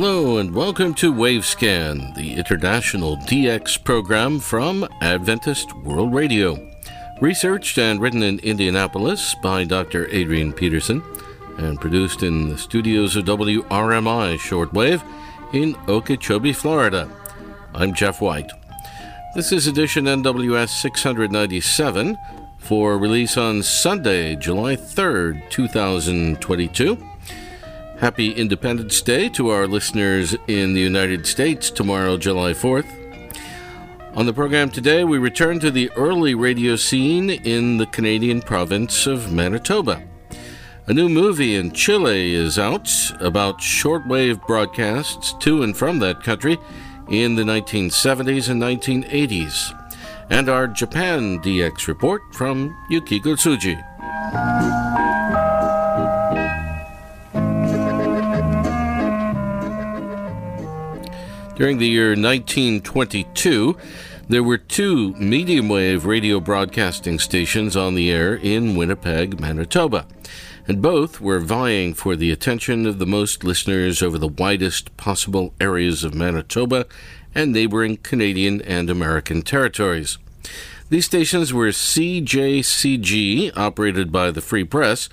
Hello and welcome to Wavescan, the international DX program from Adventist World Radio. Researched and written in Indianapolis by Dr. Adrian Peterson and produced in the studios of WRMI Shortwave in Okeechobee, Florida. I'm Jeff White. This is edition NWS 697 for release on Sunday, July 3rd, 2022. Happy Independence Day to our listeners in the United States tomorrow, July 4th. On the program today, we return to the early radio scene in the Canadian province of Manitoba. A new movie in Chile is out about shortwave broadcasts to and from that country in the 1970s and 1980s. And our Japan DX report from Yukiko Tsuji. During the year 1922, there were two medium wave radio broadcasting stations on the air in Winnipeg, Manitoba, and both were vying for the attention of the most listeners over the widest possible areas of Manitoba and neighboring Canadian and American territories. These stations were CJCG, operated by the Free Press,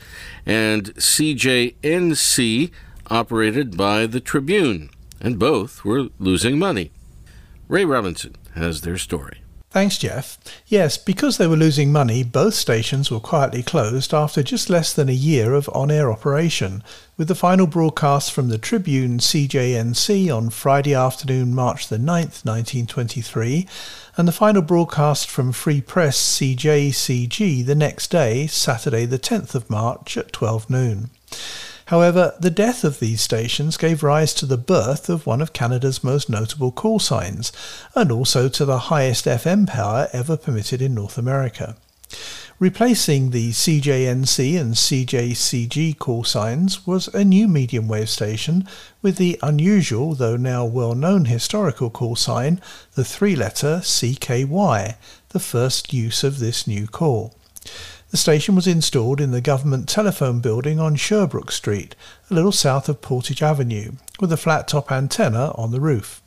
and CJNC, operated by the Tribune and both were losing money. Ray Robinson has their story. Thanks, Jeff. Yes, because they were losing money, both stations were quietly closed after just less than a year of on air operation, with the final broadcast from the Tribune CJNC on Friday afternoon, March the 9th, 1923, and the final broadcast from Free Press CJCG the next day, Saturday the 10th of March at 12 noon. However, the death of these stations gave rise to the birth of one of Canada's most notable call signs, and also to the highest FM power ever permitted in North America. Replacing the CJNC and CJCG call signs was a new medium wave station with the unusual, though now well known historical call sign, the three letter CKY, the first use of this new call. The station was installed in the government telephone building on Sherbrooke Street, a little south of Portage Avenue, with a flat top antenna on the roof.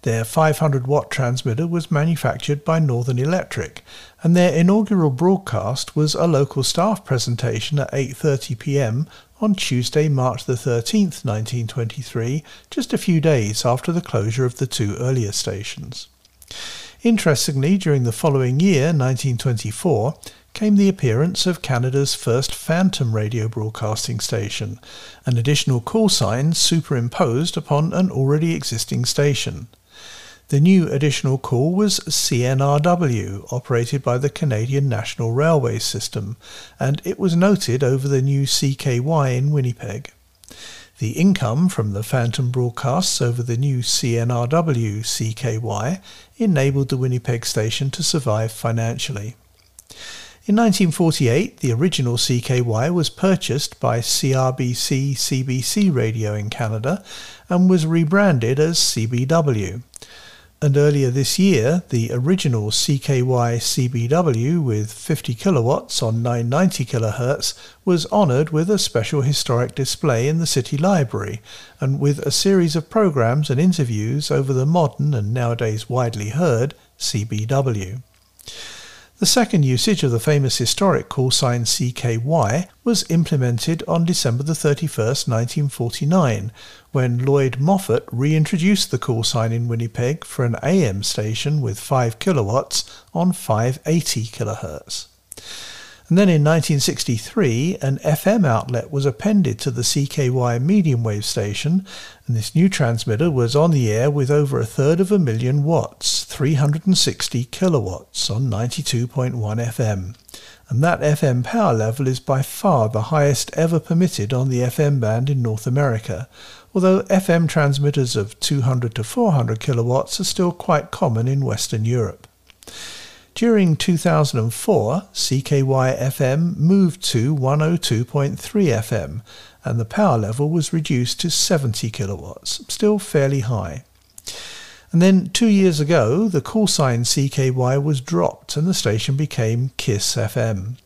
Their 500 watt transmitter was manufactured by Northern Electric, and their inaugural broadcast was a local staff presentation at 8:30 p.m. on Tuesday, March the 13th, 1923, just a few days after the closure of the two earlier stations. Interestingly, during the following year, 1924, came the appearance of Canada's first phantom radio broadcasting station, an additional call sign superimposed upon an already existing station. The new additional call was CNRW, operated by the Canadian National Railway System, and it was noted over the new CKY in Winnipeg. The income from the phantom broadcasts over the new CNRW CKY enabled the Winnipeg station to survive financially. In 1948, the original CKY was purchased by CRBC CBC Radio in Canada and was rebranded as CBW. And earlier this year, the original CKY CBW with 50 kilowatts on 990 kHz was honoured with a special historic display in the City Library and with a series of programs and interviews over the modern and nowadays widely heard CBW. The second usage of the famous historic call sign CKY was implemented on December 31, 1949, when Lloyd Moffat reintroduced the call sign in Winnipeg for an AM station with 5 kilowatts on 580 kHz. And then in 1963, an FM outlet was appended to the CKY medium wave station, and this new transmitter was on the air with over a third of a million watts, 360 kilowatts, on 92.1 FM. And that FM power level is by far the highest ever permitted on the FM band in North America, although FM transmitters of 200 to 400 kilowatts are still quite common in Western Europe. During 2004, CKY FM moved to 102.3 FM and the power level was reduced to 70 kilowatts, still fairly high. And then two years ago, the call sign CKY was dropped and the station became KISS FM.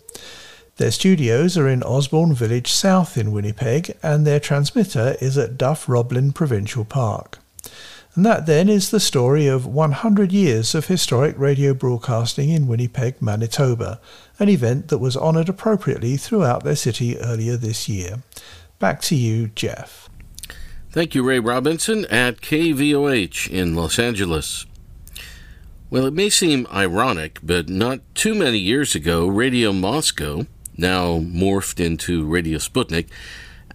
Their studios are in Osborne Village South in Winnipeg, and their transmitter is at Duff Roblin Provincial Park. And that then is the story of 100 years of historic radio broadcasting in Winnipeg, Manitoba, an event that was honoured appropriately throughout their city earlier this year. Back to you, Jeff. Thank you, Ray Robinson at KVOH in Los Angeles. Well, it may seem ironic, but not too many years ago, Radio Moscow, now morphed into Radio Sputnik,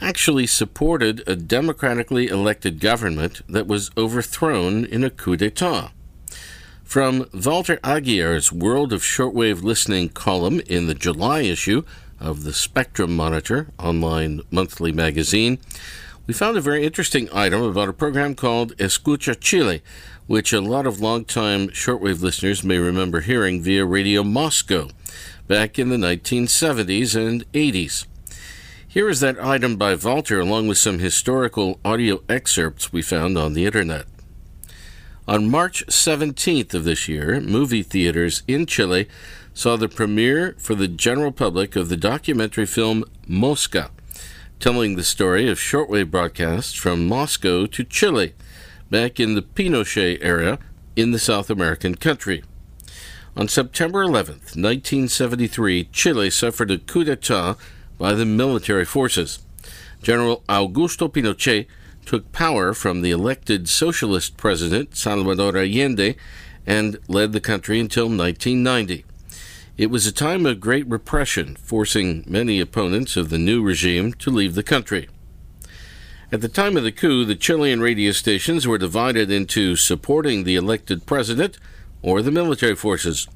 actually supported a democratically elected government that was overthrown in a coup d'etat. From Walter Aguiar's World of Shortwave Listening column in the July issue of the Spectrum Monitor online monthly magazine, we found a very interesting item about a program called Escucha Chile, which a lot of longtime shortwave listeners may remember hearing via Radio Moscow back in the 1970s and 80s. Here is that item by Walter, along with some historical audio excerpts we found on the internet. On March 17th of this year, movie theaters in Chile saw the premiere for the general public of the documentary film Mosca, telling the story of shortwave broadcasts from Moscow to Chile back in the Pinochet era in the South American country. On September 11th, 1973, Chile suffered a coup d'etat by the military forces. General Augusto Pinochet took power from the elected socialist president Salvador Allende and led the country until 1990. It was a time of great repression, forcing many opponents of the new regime to leave the country. At the time of the coup, the Chilean radio stations were divided into supporting the elected president or the military forces,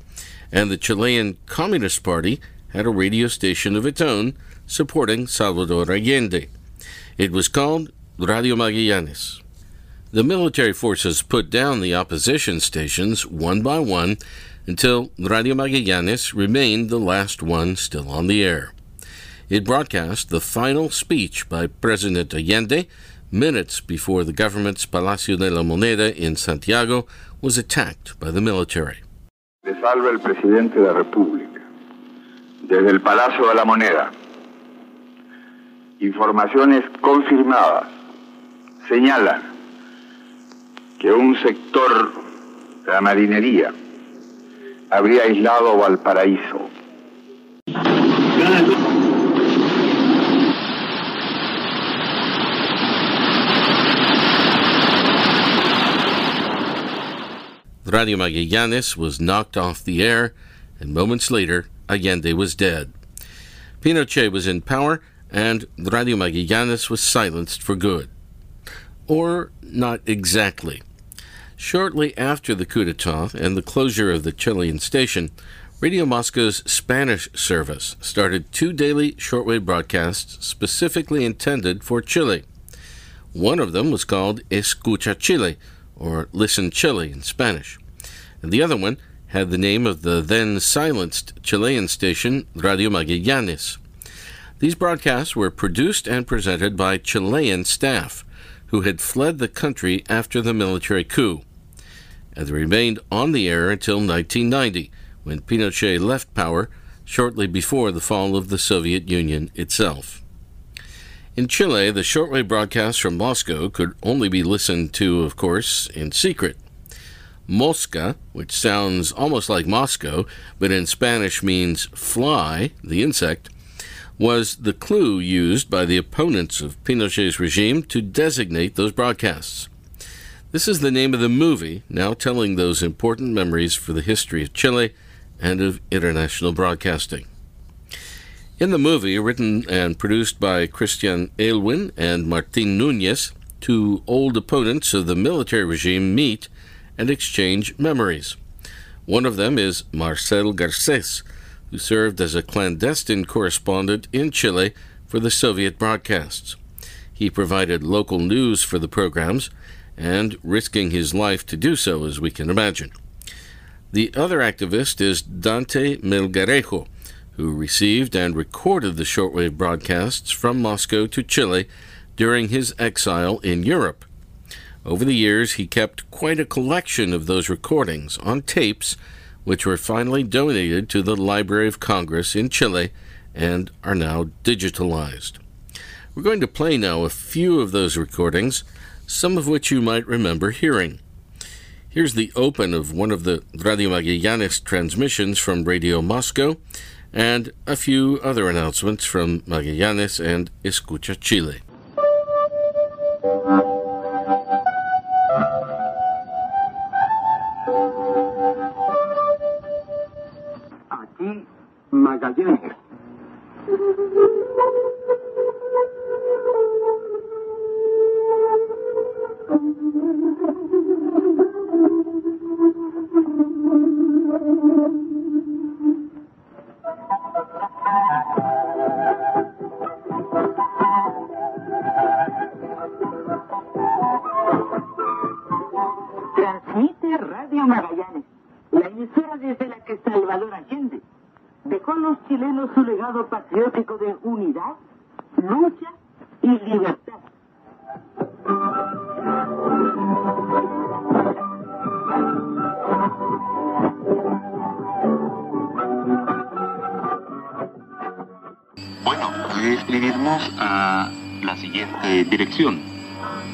and the Chilean Communist Party had a radio station of its own supporting Salvador Allende. It was called Radio Magallanes. The military forces put down the opposition stations one by one until Radio Magallanes remained the last one still on the air. It broadcast the final speech by President Allende minutes before the government's Palacio de la Moneda in Santiago was attacked by the military. Le salva el presidente de la República. Desde el Palacio de la Moneda. Informaciones confirmadas señalan que un sector de la marinería habría aislado Valparaíso. Radio Magallanes was knocked off the air, and moments later, Allende was dead. Pinochet was in power and Radio Magallanes was silenced for good. Or not exactly. Shortly after the coup d'etat and the closure of the Chilean station, Radio Moscow's Spanish service started two daily shortwave broadcasts specifically intended for Chile. One of them was called Escucha Chile, or Listen Chile in Spanish, and the other one had the name of the then silenced Chilean station Radio Magallanes. These broadcasts were produced and presented by Chilean staff who had fled the country after the military coup, and they remained on the air until 1990, when Pinochet left power shortly before the fall of the Soviet Union itself. In Chile, the shortwave broadcasts from Moscow could only be listened to, of course, in secret. Mosca, which sounds almost like Moscow, but in Spanish means fly, the insect, was the clue used by the opponents of Pinochet's regime to designate those broadcasts. This is the name of the movie now telling those important memories for the history of Chile and of international broadcasting. In the movie, written and produced by Christian Aylwin and Martin Nunez, two old opponents of the military regime meet and exchange memories. One of them is Marcel Garces, who served as a clandestine correspondent in Chile for the Soviet broadcasts. He provided local news for the programs, and risking his life to do so, as we can imagine. The other activist is Dante Melgarejo, who received and recorded the shortwave broadcasts from Moscow to Chile during his exile in Europe. Over the years, he kept quite a collection of those recordings on tapes which were finally donated to the Library of Congress in Chile and are now digitalized. We're going to play now a few of those recordings, some of which you might remember hearing. Here's the open of one of the Radio Magallanes transmissions from Radio Moscow, and a few other announcements from Magallanes and Escucha Chile. Magallanes. patriótico de unidad, lucha y libertad. Bueno, escribirnos a la siguiente dirección.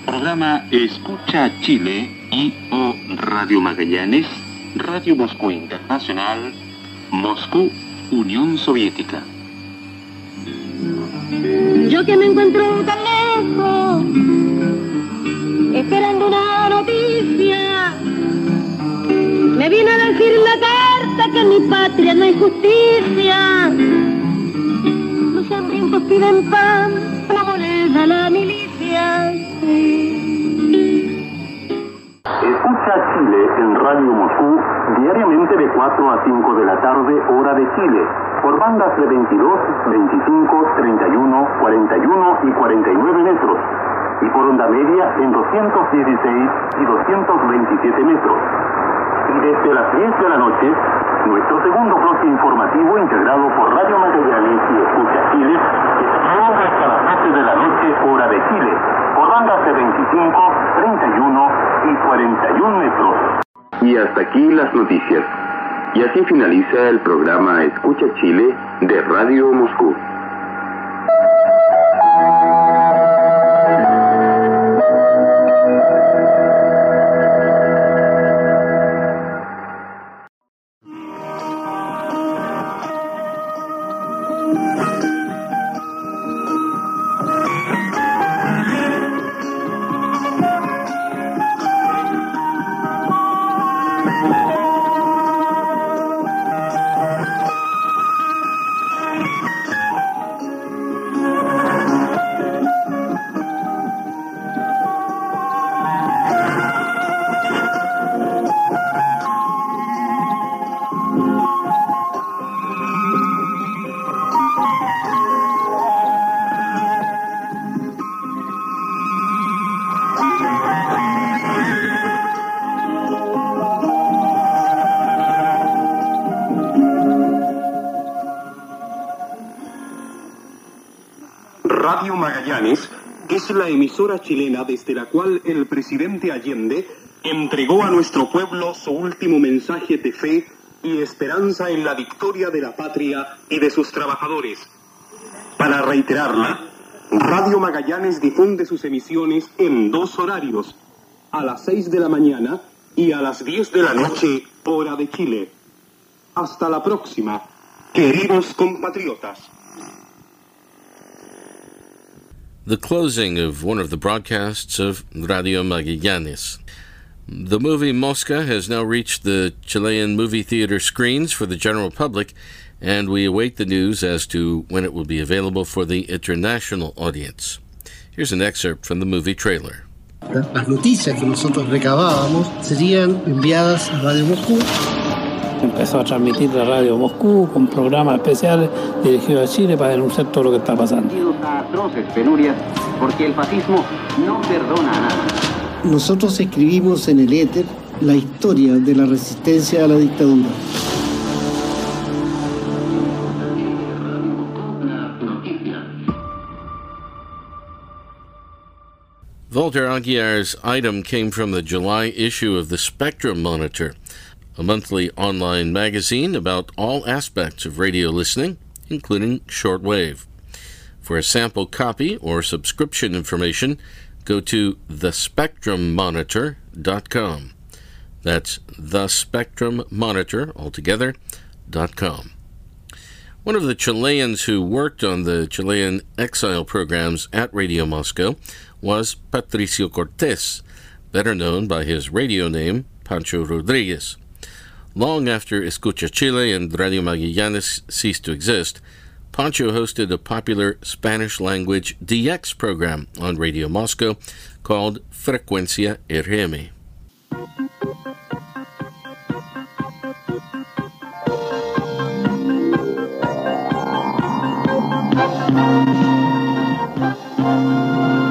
Programa Escucha Chile y o Radio Magallanes, Radio Moscú Internacional, Moscú, Unión Soviética. Yo que me encuentro tan lejos, esperando una noticia, me vino a decir la carta que en mi patria no hay justicia. Los hambrientos piden pan, la moneda, la milicia. Escucha Chile en Radio Moscú diariamente de 4 a 5 de la tarde, hora de Chile, por bandas de 22, 25, 31, 41 y 49 metros, y por onda media en 216 y 227 metros. Y desde las 10 de la noche, nuestro segundo bloque informativo integrado por Radio Magallanes y Escucha Chile, explora hasta las 12 de la noche, hora de Chile, por bandas de 25, 31 y 41 metros. Y hasta aquí las noticias. Y así finaliza el programa Escucha Chile de Radio Moscú. Radio Magallanes es la emisora chilena desde la cual el presidente Allende entregó a nuestro pueblo su último mensaje de fe y esperanza en la victoria de la patria y de sus trabajadores. Para reiterarla, Radio Magallanes difunde sus emisiones en dos horarios, a las 6 de la mañana y a las 10 de la noche, hora de Chile. Hasta la próxima, queridos compatriotas. The closing of one of the broadcasts of Radio Magallanes. The movie Mosca has now reached the Chilean movie theater screens for the general public, and we await the news as to when it will be available for the international audience. Here's an excerpt from the movie trailer. Las noticias que nosotros recabábamos serían enviadas a Radio Moscú. Empezó a transmitir la radio Moscú con programas especiales dirigidos a Chile para denunciar todo lo que está pasando. Atroces penurias, porque el fascismo no perdona a nadie. Nosotros escribimos en el éter la historia de la resistencia a la dictadura. Walter Aguiar's item came from the July issue of the Spectrum Monitor, a monthly online magazine about all aspects of radio listening, including shortwave. For a sample copy or subscription information, go to thespectrummonitor.com. That's thespectrummonitor altogether.com. One of the Chileans who worked on the Chilean exile programs at Radio Moscow was Patricio Cortes, better known by his radio name, Pancho Rodriguez. Long after Escucha Chile and Radio Magallanes ceased to exist, Pancho hosted a popular Spanish language DX program on Radio Moscow called Frecuencia RM.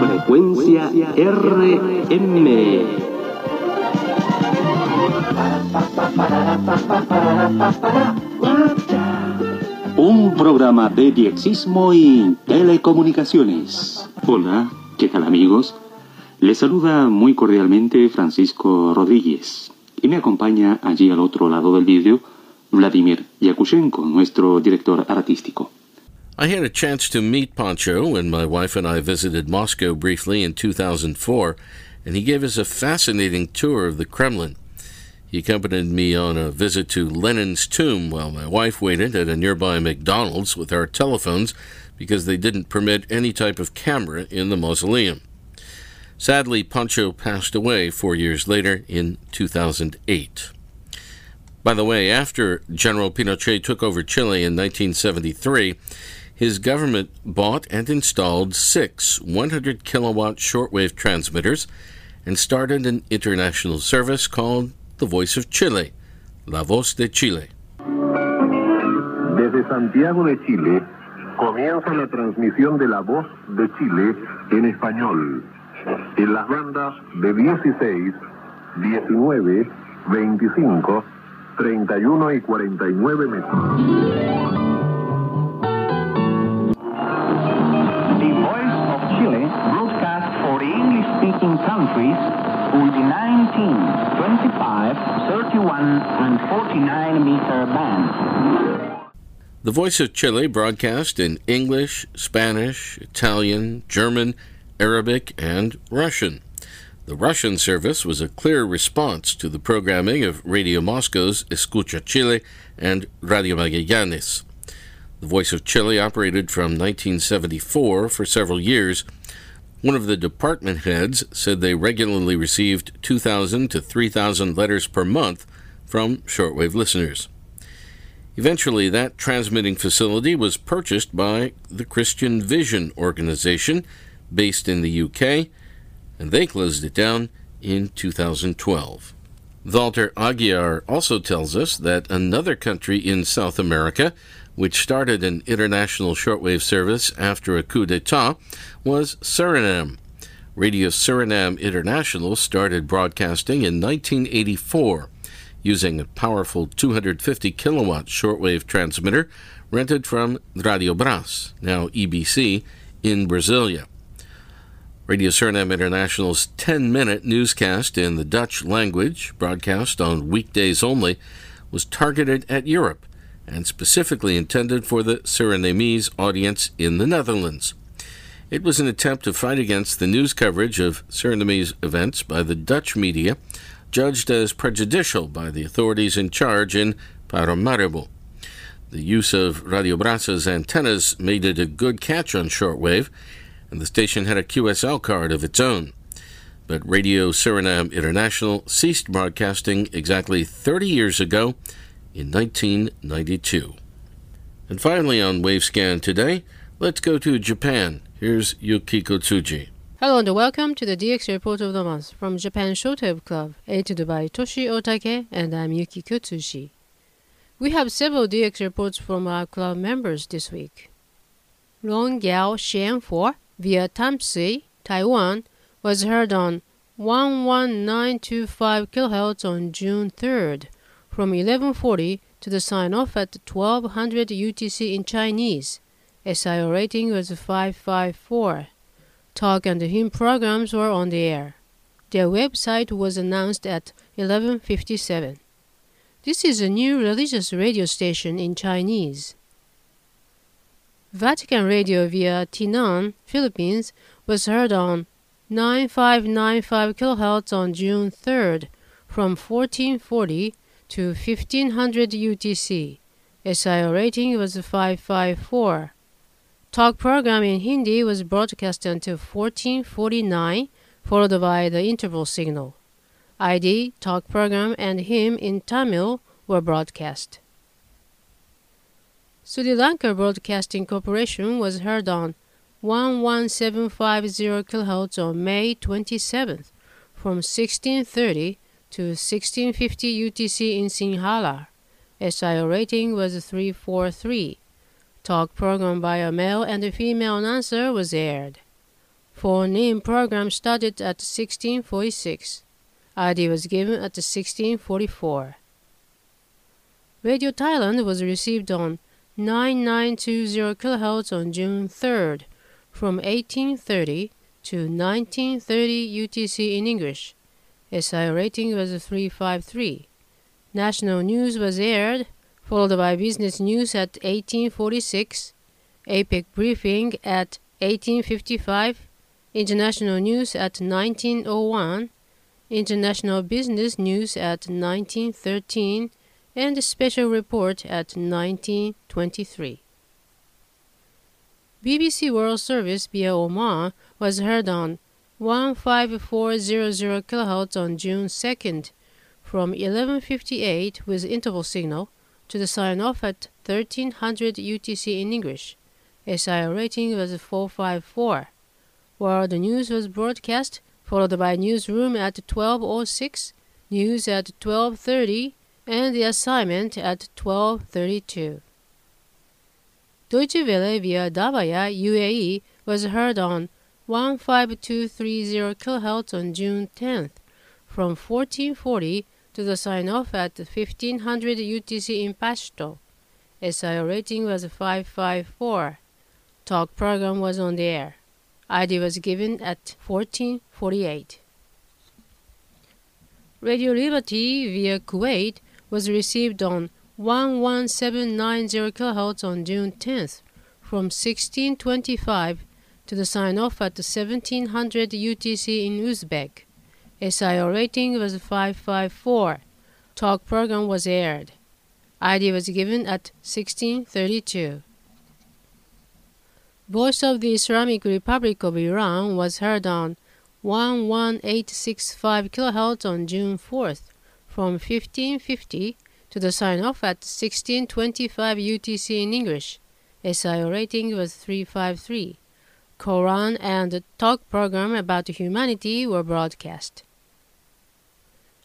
Frecuencia RM. Un programa de diexismo y telecomunicaciones. Hola, ¿qué tal amigos? Les saluda muy cordialmente Francisco Rodríguez y me acompaña allí al otro lado del vídeo Vladimir Yakushenko, nuestro director artístico. I had a chance to meet Pancho when my wife and I visited Moscow briefly in 2004, and he gave us a fascinating tour of the Kremlin. He accompanied me on a visit to Lenin's tomb while my wife waited at a nearby McDonald's with our telephones because they didn't permit any type of camera in the mausoleum. Sadly, Pancho passed away four years later in 2008. By the way, after General Pinochet took over Chile in 1973, his government bought and installed six 100 kilowatt shortwave transmitters and started an international service called The Voice of Chile, La Voz de Chile. Desde Santiago de Chile comienza la transmisión de La Voz de Chile en español, en las bandas de 16, 19, 25, 31 y 49 metros. The Voice of Chile broadcast for the English-speaking countries with the 19, 25, 31, and 49 meter bands. The Voice of Chile broadcast in English, Spanish, Italian, German, Arabic, and Russian. The Russian service was a clear response to the programming of Radio Moscow's Escucha Chile and Radio Magallanes. The Voice of Chile operated from 1974 for several years. One of the department heads said they regularly received 2,000 to 3,000 letters per month from shortwave listeners. Eventually, that transmitting facility was purchased by the Christian Vision organization based in the UK, and they closed it down in 2012. Walter Aguiar also tells us that another country in South America which started an international shortwave service after a coup d'etat, was Suriname. Radio Suriname International started broadcasting in 1984 using a powerful 250 kilowatt shortwave transmitter rented from Radio Brás, now EBC, in Brasilia. Radio Suriname International's 10 minute newscast in the Dutch language, broadcast on weekdays only, was targeted at Europe and specifically intended for the Surinamese audience in the Netherlands. It was an attempt to fight against the news coverage of Surinamese events by the Dutch media, judged as prejudicial by the authorities in charge in Paramaribo. The use of Radio Brasa's antennas made it a good catch on shortwave, and the station had a QSL card of its own. But Radio Suriname International ceased broadcasting exactly 30 years ago in 1992. And finally, on Wavescan today, let's go to Japan. Here's Yukiko Tsuji. Hello and welcome to the DX Report of the Month from Japan Shortwave Club, edited by Toshi Otake, and I'm Yukiko Tsuji. We have several DX reports from our club members this week. Long Yao Xian 4 via Tamsui, Taiwan, was heard on 11925 kHz on June 3rd from 1140 to the sign-off at 1200 UTC in Chinese. SIO rating was 554. Talk and hymn programs were on the air. Their website was announced at 1157. This is a new religious radio station in Chinese. Vatican Radio via Tinang, Philippines, was heard on 9595 kHz on June 3rd from 1440 to 1500 UTC. SIO rating was 554. Talk program in Hindi was broadcast until 1449, followed by the interval signal. ID, talk program, and hymn in Tamil were broadcast. Sri Lanka Broadcasting Corporation was heard on 11750 kHz on May 27th from 1630 to 1650 UTC in Sinhala. SIO rating was 343. Talk program by a male and a female announcer was aired. Phone-in program started at 1646. ID was given at 1644. Radio Thailand was received on 9920 kHz on June 3rd from 1830 to 1930 UTC in English. SI rating was 353. National news was aired, followed by business news at 1846, APEC briefing at 1855, international news at 1901, international business news at 1913, and special report at 1923. BBC World Service via Oman was heard on 15400 kHz on June 2nd from 1158 with interval signal to the sign off at 1300 UTC in English. SIO rating was 454. while the news was broadcast, followed by newsroom at 1206, news at 1230, and the assignment at 1232. Deutsche Welle via Dhabbaya, UAE was heard on 15230 kHz on June 10th from 1440 to the sign-off at 1500 UTC in Pashto. SIO rating was 554. Talk program was on the air. ID was given at 1448. Radio Liberty via Kuwait was received on 11790 kHz on June 10th from 1625 to the sign-off at 1700 UTC in Uzbek. SIO rating was 554. Talk program was aired. ID was given at 1632. Voice of the Islamic Republic of Iran was heard on 11865 kHz on June 4th from 1550 to the sign-off at 1625 UTC in English. SIO rating was 353. Quran and talk program about humanity were broadcast.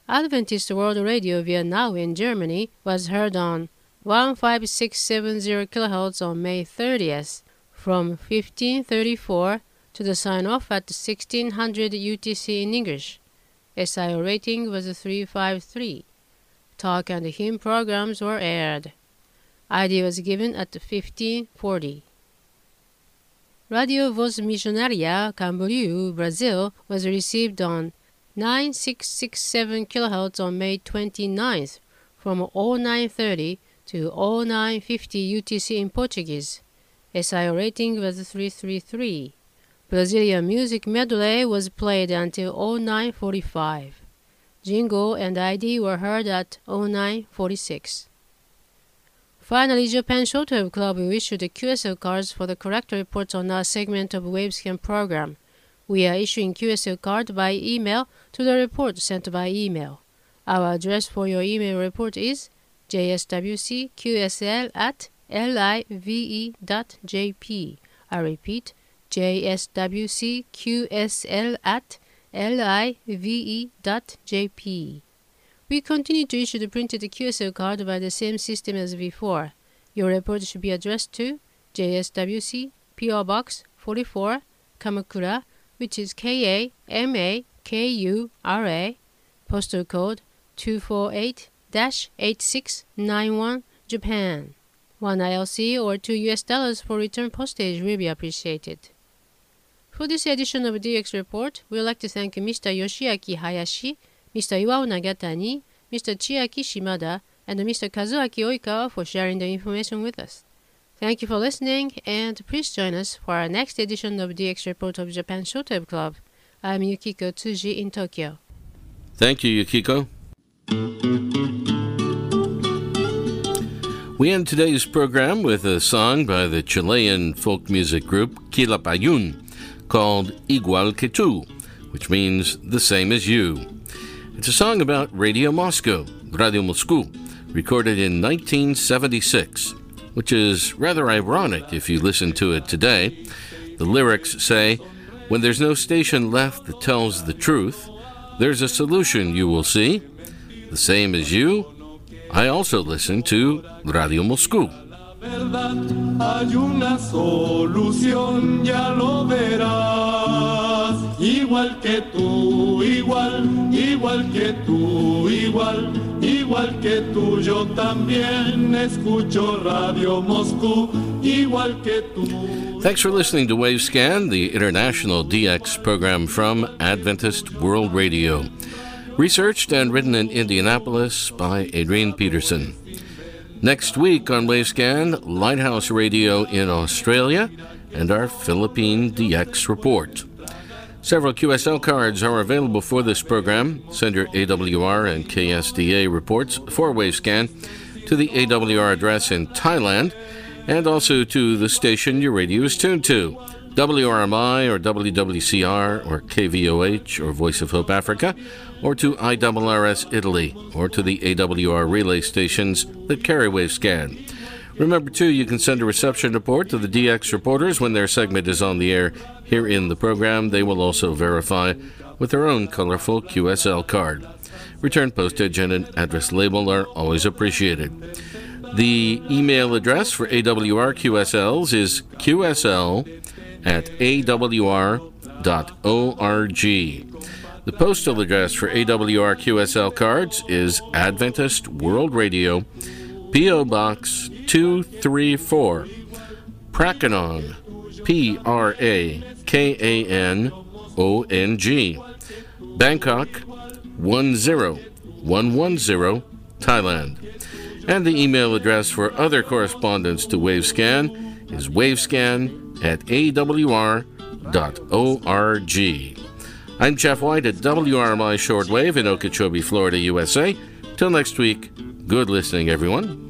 Adventist World Radio via Nauen in Germany was heard on 15670 kHz on May 30th from 1534 to the sign-off at 1600 UTC in English. SIO rating was 353. Talk and hymn programs were aired. ID was given at 1540. Radio Voz Missionaria Camboriú, Brazil was received on 9667 kHz on May 29th from 0930 to 0950 UTC in Portuguese. SIO rating was 333. Brazilian music medley was played until 0945. Jingle and ID were heard at 0946. Finally, Japan Shortwave Club will issue the QSL cards for the correct reports on our segment of Wavescan program. We are issuing QSL card by email to the report sent by email. Our address for your email report is jswcqsl at live.jp. I repeat, jswcqsl at live.jp. We continue to issue the printed QSL card by the same system as before. Your report should be addressed to JSWC PO Box 44 Kamakura, which is K A M A K U R A, postal code 248 8691, Japan. One ILC or two US dollars for return postage will be appreciated. For this edition of DX Report, we would like to thank Mr. Yoshiaki Hayashi, Mr. Iwao Nagatani, Mr. Chiaki Shimada, and Mr. Kazuaki Oikawa for sharing the information with us. Thank you for listening, and please join us for our next edition of DX Report of Japan Shortwave Club. I'm Yukiko Tsuji in Tokyo. Thank you, Yukiko. We end today's program with a song by the Chilean folk music group Quilapayún called Igual que tú, which means the same as you. It's a song about Radio Moscow, Radio Moscú, recorded in 1976 which is rather ironic if you listen to it today. The lyrics say, When there's no station left that tells the truth, there's a solution you will see. The same as you, I also listen to Radio Moscú. hay una solución, ya lo verás. Igual que tú, igual, igual que tú, igual, igual que tú, yo también escucho Radio Moscú, igual que tú. Thanks for listening to Wavescan, the international DX program from Adventist World Radio. Researched and written in Indianapolis by Adrian Peterson. Next week on Wavescan, Lighthouse Radio in Australia and our Philippine DX report. Several QSL cards are available for this program. Send your AWR and KSDA reports for Wavescan to the AWR address in Thailand and also to the station your radio is tuned to. WRMI or WWCR or KVOH or Voice of Hope Africa, or to IRRS Italy, or to the AWR relay stations that carry Wavescan. Remember, too, you can send a reception report to the DX reporters when their segment is on the air here in the program. They will also verify with their own colorful QSL card. Return postage and an address label are always appreciated. The email address for AWR QSLs is qsl at awr.org. The postal address for AWR QSL cards is Adventist World Radio, P.O. Box 234, Prakanong, P R A K A N O N G, Bangkok 10110, Thailand. And the email address for other correspondence to Wavescan is wavescan at awr.org. I'm Jeff White at WRMI Shortwave in Okeechobee, Florida, USA. Till next week, good listening, everyone.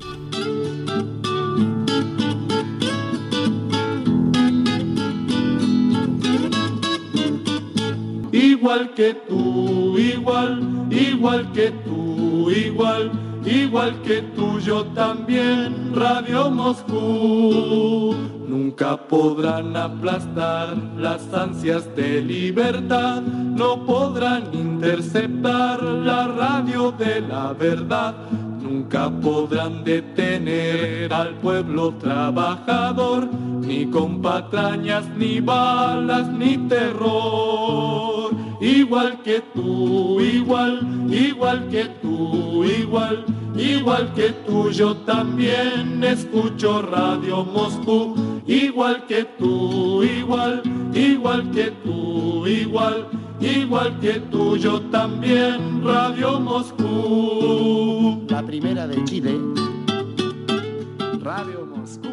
Igual que tú, igual, igual que tú, igual, igual que tú, yo también, Radio Moscú. Nunca podrán aplastar las ansias de libertad, no podrán interceptar la radio de la verdad. Nunca podrán detener al pueblo trabajador, ni con patrañas, ni balas, ni terror. Igual que tú, igual, igual que tú, igual, igual que tú, yo también escucho Radio Moscú. Igual que tú, igual, igual que tú, igual, igual que tú, yo también Radio Moscú. La primera de Chile, Radio Moscú.